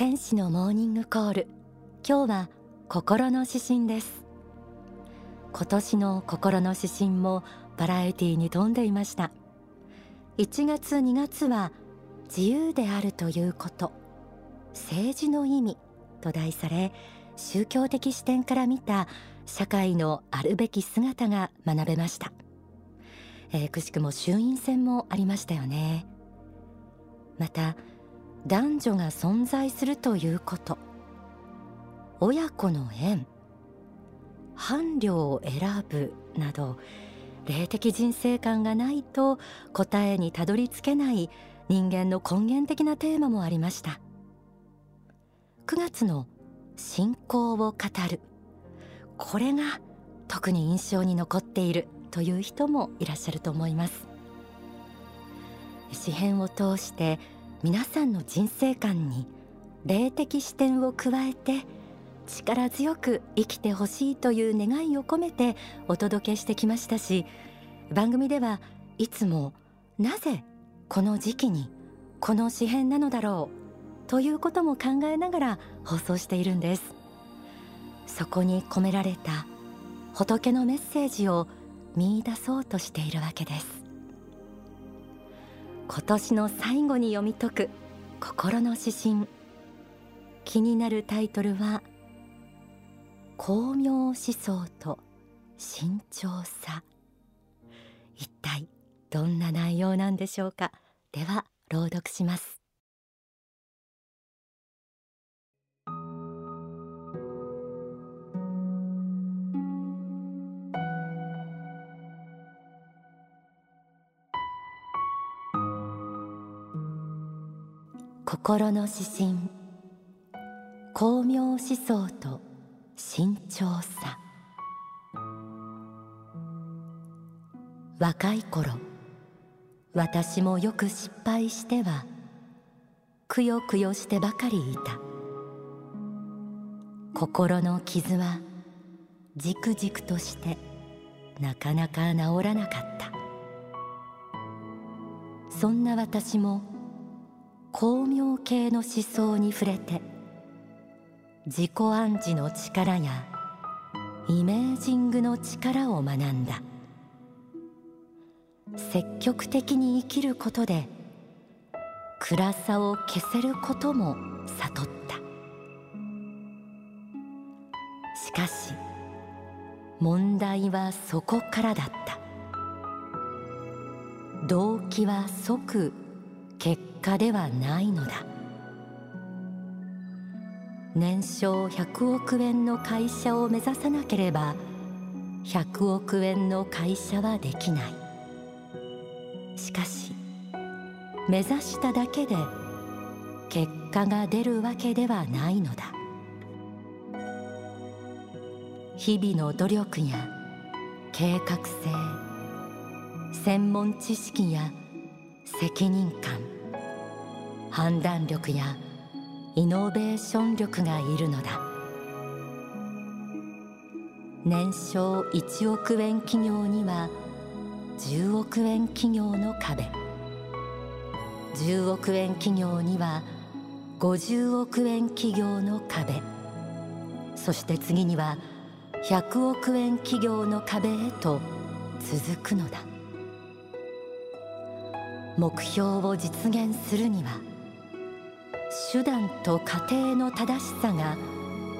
天使のモーニングコール。今日は心の指針です。今年の心の指針もバラエティに富んでいました。1月2月は自由であるということ。政治の意味と題され宗教的視点から見た社会のあるべき姿が学べました、えー、くしくも衆院選もありましたよね。また男女が存在するということ。親子の縁。伴侶を選ぶなど霊的人生観がないと答えにたどり着けない人間の根源的なテーマもありました。9月の信仰を語る。これが特に印象に残っているという人もいらっしゃると思います。詩編を通して皆さんの人生観に霊的視点を加えて力強く生きてほしいという願いを込めてお届けしてきましたし番組ではいつもなぜこの時期にこの詩編なのだろうということも考えながら放送しているんです。そこに込められた仏のメッセージを見出そうとしているわけです。今年の最後に読み解く心の指針。気になるタイトルは巧妙思想と慎重さ。一体どんな内容なんでしょうか。では朗読します。心の指針。巧妙思想と慎重さ。若い頃私もよく失敗してはくよくよしてばかりいた。心の傷はじくじくとしてなかなか治らなかった。そんな私も巧妙系の思想に触れて自己暗示の力やイメージングの力を学んだ。積極的に生きることで暗さを消せることも悟った。しかし問題はそこからだった。動機は即結果ではないのだ。年商100億円の会社を目指さなければ100億円の会社はできない。しかし目指しただけで結果が出るわけではないのだ。日々の努力や計画性専門知識や責任感。判断力やイノベーション力がいるのだ。年商1億円企業には10億円企業の壁。10億円企業には50億円企業の壁。そして次には100億円企業の壁へと続くのだ。目標を実現するには手段と過程の正しさが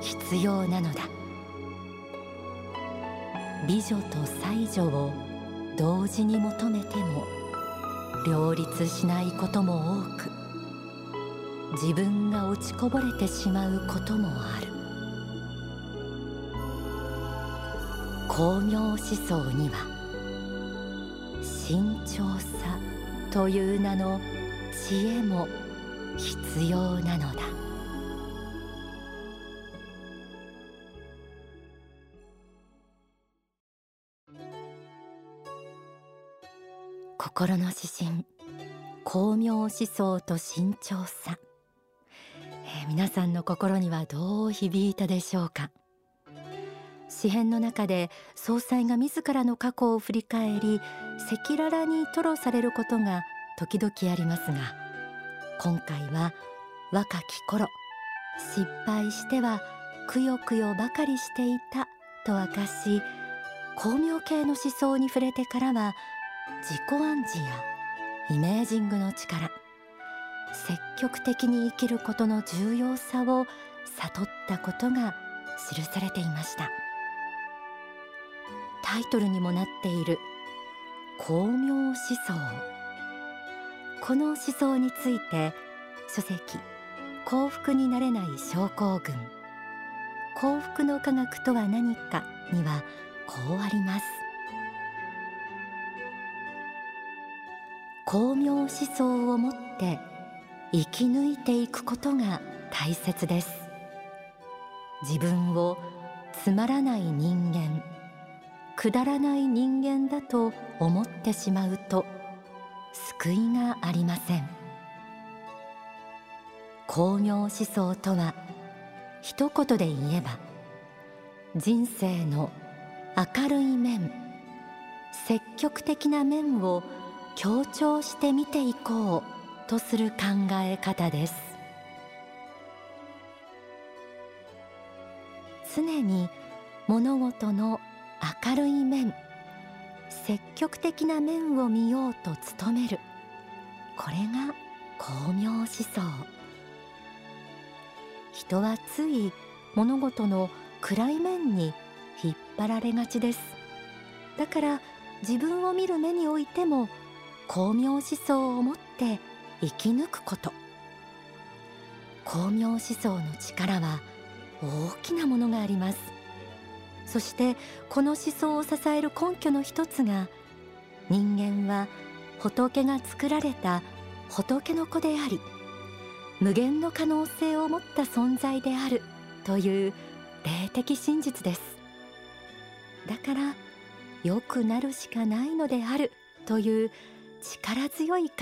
必要なのだ。美女と才女を同時に求めても両立しないことも多く自分が落ちこぼれてしまうこともある。巧妙思想には慎重さという名の知恵も必要なのだ。心の指針巧妙思想と慎重さ、えー、皆さんの心にはどう響いたでしょうか？詩編の中で総裁が自らの過去を振り返り赤裸々に吐露されることが時々ありますが今回は若き頃失敗してはくよくよばかりしていたと明かし光明系の思想に触れてからは自己暗示やイメージングの力積極的に生きることの重要さを悟ったことが記されていました。タイトルにもなっている光明思想。この思想について書籍幸福になれない症候群。幸福の科学とは何かにはこうあります。光明思想を持って生き抜いていくことが大切です。自分をつまらない人間。くだらない人間だと思ってしまうと救いがありません。光明思想とは一言で言えば人生の明るい面積極的な面を強調して見ていこうとする考え方です。常に物事の明るい面。積極的な面を見ようと努める。これが光明思想。人はつい物事の暗い面に引っ張られがちです。だから自分を見る目においても光明思想を持って生き抜くこと。光明思想の力は大きなものがあります。そしてこの思想を支える根拠の一つが人間は仏が作られた仏の子であり無限の可能性を持った存在であるという霊的真実です。だから良くなるしかないのであるという力強い考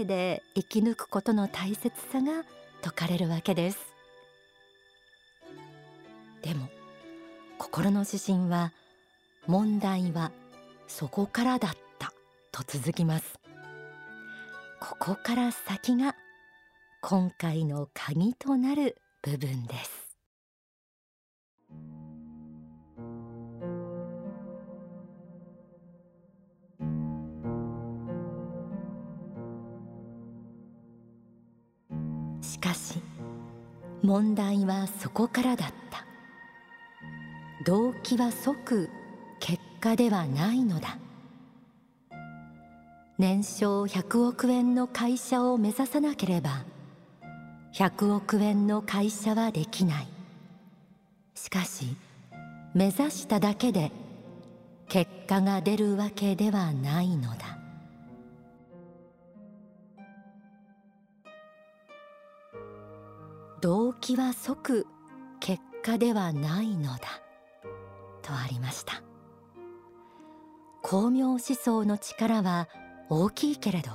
えで生き抜くことの大切さが説かれるわけです。でも心の指針は問題はそこからだったと続きます。ここから先が今回の鍵となる部分です。しかし問題はそこからだった。動機は即結果ではないのだ。年商100億円の会社を目指さなければ100億円の会社はできない。しかし目指しただけで結果が出るわけではないのだ。動機は即結果ではないのだ。とありました。光明思想の力は大きいけれど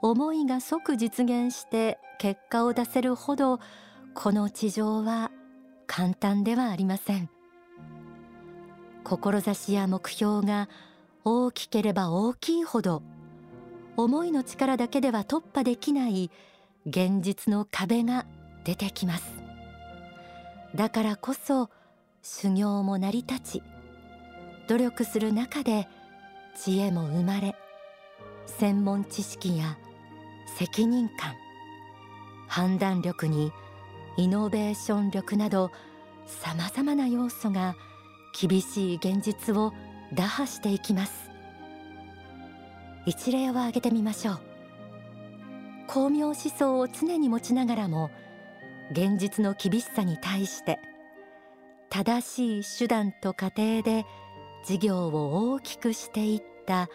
思いが即実現して結果を出せるほどこの地上は簡単ではありません。志や目標が大きければ大きいほど思いの力だけでは突破できない現実の壁が出てきます。だからこそ修行も成り立ち努力する中で知恵も生まれ専門知識や責任感判断力にイノベーション力などさまざまな要素が厳しい現実を打破していきます。一例を挙げてみましょう。光明思想を常に持ちながらも現実の厳しさに対して正しい手段と過程で事業を大きくしていった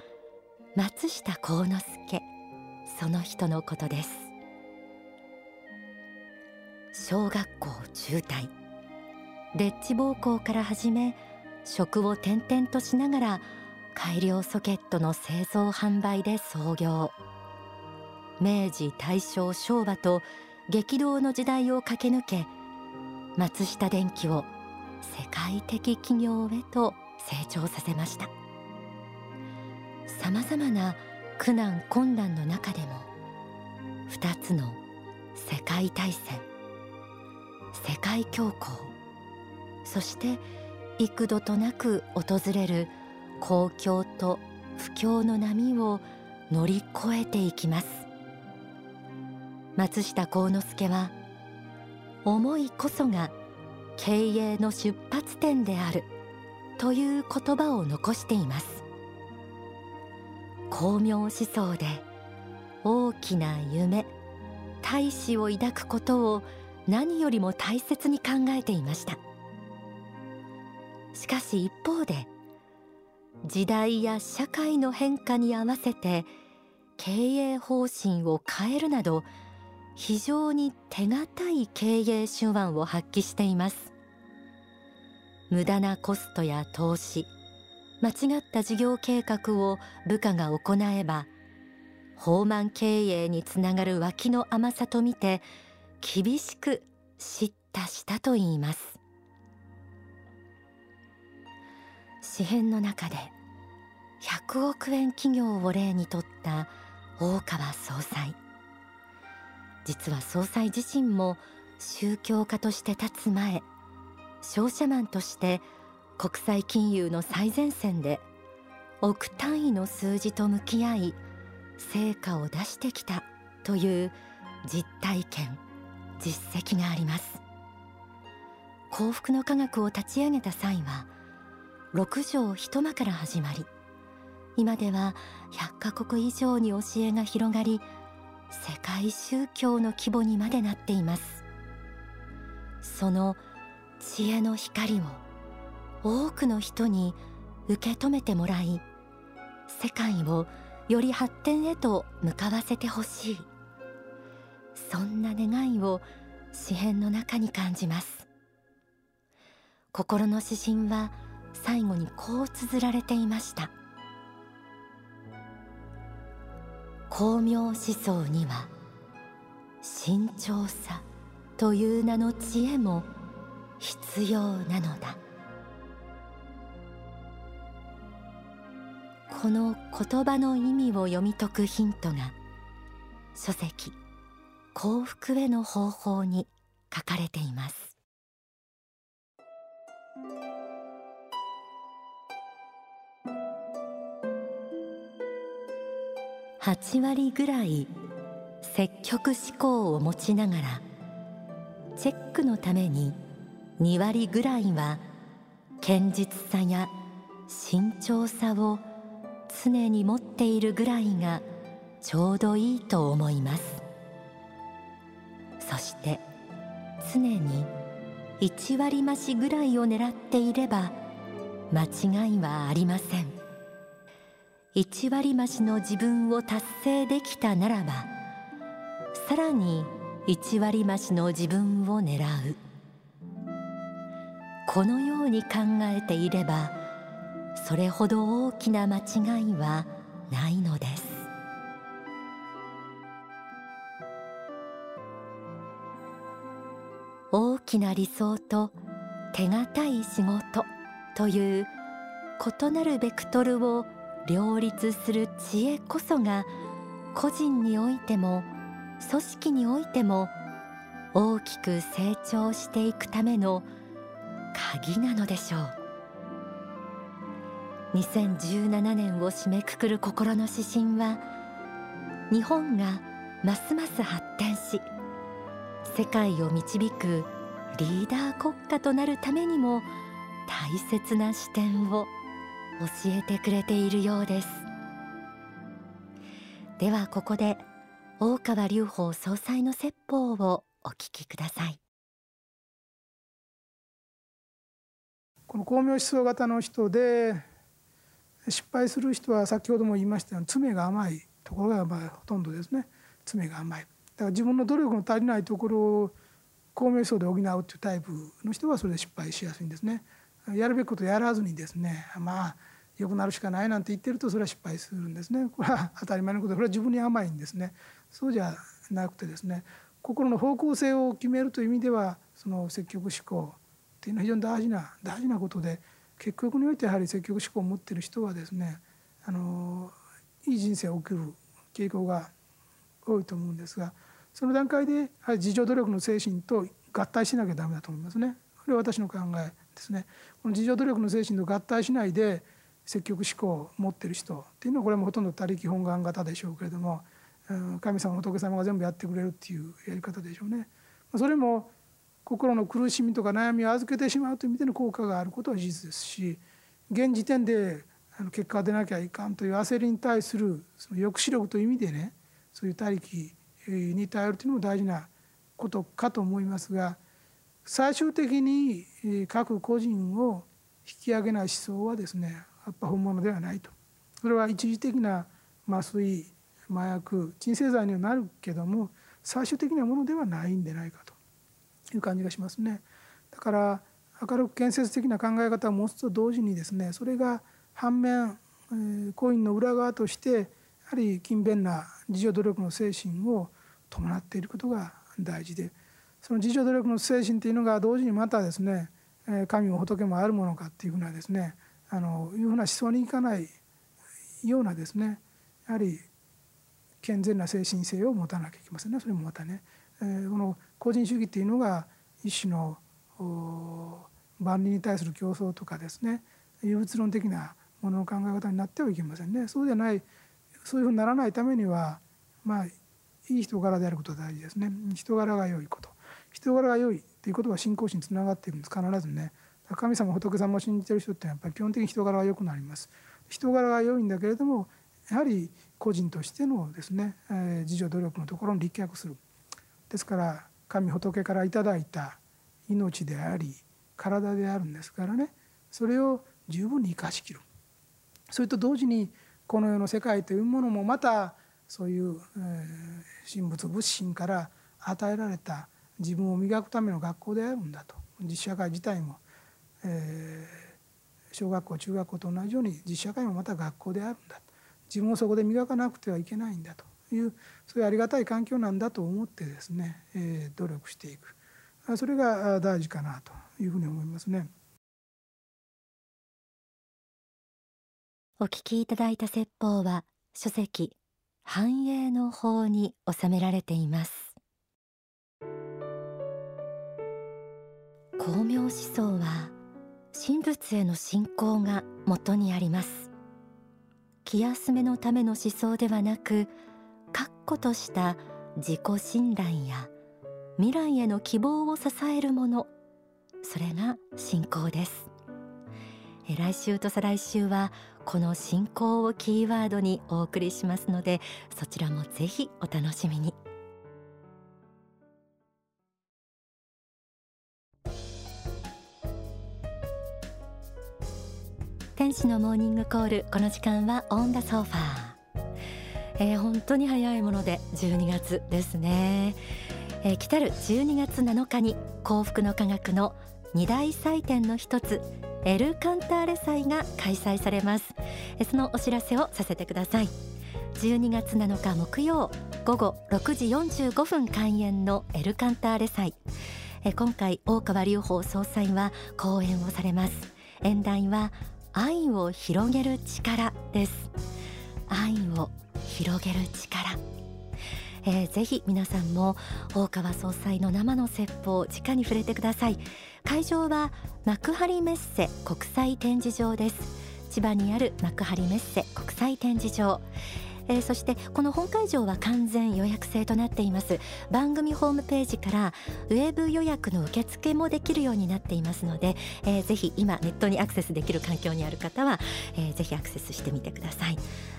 松下幸之助その人のことです。小学校中退。デッチ暴行から始め職を転々としながら改良ソケットの製造販売で創業。明治大正昭和と激動の時代を駆け抜け松下電器を世界的企業へと成長させました。さまざまな苦難困難の中でも2つの世界大戦世界恐慌そして幾度となく訪れる公共と不況の波を乗り越えていきます。松下幸之助は思いこそが経営の出発点である。という言葉を残しています。巧妙思想で大きな夢大志を抱くことを何よりも大切に考えていました。しかし一方で時代や社会の変化に合わせて経営方針を変えるなど非常に手堅い経営手腕を発揮しています。無駄なコストや投資間違った事業計画を部下が行えば放慢経営につながる脇の甘さと見て厳しく叱咤したといいます。詩編の中で100億円企業を例にとった大川総裁。実は総裁自身も宗教家として立つ前商社マンとして国際金融の最前線で億単位の数字と向き合い成果を出してきたという実体験実績があります。幸福の科学を立ち上げた際は六畳一間から始まり今では100カ国以上に教えが広がり世界宗教の規模にまでなっています。その知恵の光を多くの人に受け止めてもらい世界をより発展へと向かわせてほしい。そんな願いを詩篇の中に感じます。心の指針は最後にこう綴られていました「巧妙思想には慎重さという名の知恵も必要なのだ。この言葉の意味を読み解くヒントが書籍幸福への方法に書かれています。8割ぐらい積極思考を持ちながらチェックのために2割ぐらいは堅実さや慎重さを常に持っているぐらいがちょうどいいと思います。そして常に1割増しぐらいを狙っていれば間違いはありません。1割増しの自分を達成できたならばさらに1割増しの自分を狙う。このように考えていればそれほど大きな間違いはないのです。大きな理想と手堅い仕事という異なるベクトルを両立する知恵こそが個人においても組織においても大きく成長していくための鍵なのでしょう。2017年を締めくくる心の指針は日本がますます発展し世界を導くリーダー国家となるためにも大切な視点を教えてくれているようです。ではここで大川隆法総裁の説法をお聞きください。この巧妙思想型の人で失敗する人は先ほども言いましたように詰めが甘いところがまあほとんどですね。詰めが甘い。だから自分の努力の足りないところを巧妙思想で補うというタイプの人はそれで失敗しやすいんですね。やるべきことやらずにですねまあ良くなるしかないなんて言ってるとそれは失敗するんですね。これは当たり前のことこれは自分に甘いんですね。そうじゃなくてですね心の方向性を決めるという意味ではその積極思考っていうのは非常に大事な大事なことで結局においてやはり積極思考を持ってる人はですねあのいい人生を送る傾向が多いと思うんですがその段階でやはり自助努力の精神と合体しなきゃダメだと思いますね。これは私の考え。ですね。この自助努力の精神と合体しないで積極思考を持ってる人っていうのはこれもほとんど他力本願型でしょうけれども神様仏様が全部やってくれるっていうやり方でしょうね。それも心の苦しみとか悩みを預けてしまうという意味での効果があることは事実ですし現時点で結果が出なきゃいかんという焦りに対するその抑止力という意味でねそういう他力に頼るというのも大事なことかと思いますが最終的に各個人を引き上げない思想はですねやっぱ本物ではないとそれは一時的な麻酔麻薬鎮静剤にはなるけども最終的なものではないんでないかという感じがしますね。だから明るく建設的な考え方を持つと同時にですねそれが反面コインの裏側としてやはり勤勉な自助努力の精神を伴っていることが大事でその自助努力の精神というのが同時にまたですね神も仏もあるものかっていうふうなですねあのいうふうな思想にいかないようなですねやはり健全な精神性を持たなきゃいけませんね。それもまたね、えー、この個人主義っていうのが一種の万里に対する競争とかですね有物論的なものの考え方になってはいけませんね。そうでないそういうふうにならないためにはまあいい人柄であることが大事ですね。人柄が良いこと。人柄が良いということは信仰心につながっているんです。必ずね。神様仏様を信じてる人ってやっぱり基本的に人柄が良くなります。人柄が良いんだけれどもやはり個人としてのですね、えー、自助努力のところに立脚する。ですから神仏からいただいた命であり体であるんですからね。それを十分に生かしきる。それと同時にこの世の世界というものもまたそういう、えー、神仏仏心から与えられた自分を磨くための学校であるんだと。実社会自体も、えー、小学校中学校と同じように実社会もまた学校であるんだ自分をそこで磨かなくてはいけないんだと。いうそういうありがたい環境なんだと思ってですね、えー、努力していく。それが大事かなというふうに思いますね。お聞きいただいた説法は書籍繁栄の法に収められています。光明思想は神仏への信仰が元にあります。気休めのための思想ではなく確固とした自己信頼や未来への希望を支えるものそれが信仰です。来週と再来週はこの信仰をキーワードにお送りしますのでそちらもぜひお楽しみに。天使のモーニングコール。この時間はオンダソファー、えー、本当に早いもので12月ですね、えー、来たる12月7日に幸福の科学の二大祭典の一つエルカンターレ祭が開催されます。そのお知らせをさせてください。12月7日木曜午後6時45分開演のエルカンターレ祭。今回大川隆法総裁は講演をされます。演題は愛を広げる力です。愛を広げる力。えー、ぜひ皆さんも大川総裁の生の説法を直に触れてください。会場は幕張メッセ国際展示場です。千葉にある幕張メッセ国際展示場。えー、そしてこの本会場は完全予約制となっています。番組ホームページからウェブ予約の受付もできるようになっていますので、えー、ぜひ今ネットにアクセスできる環境にある方は、えー、ぜひアクセスしてみてください。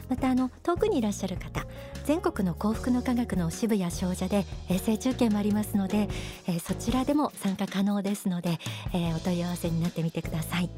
またあの遠くにいらっしゃる方全国の幸福の科学の支部や商社で衛星中継もありますので、えー、そちらでも参加可能ですので、えー、お問い合わせになってみてください。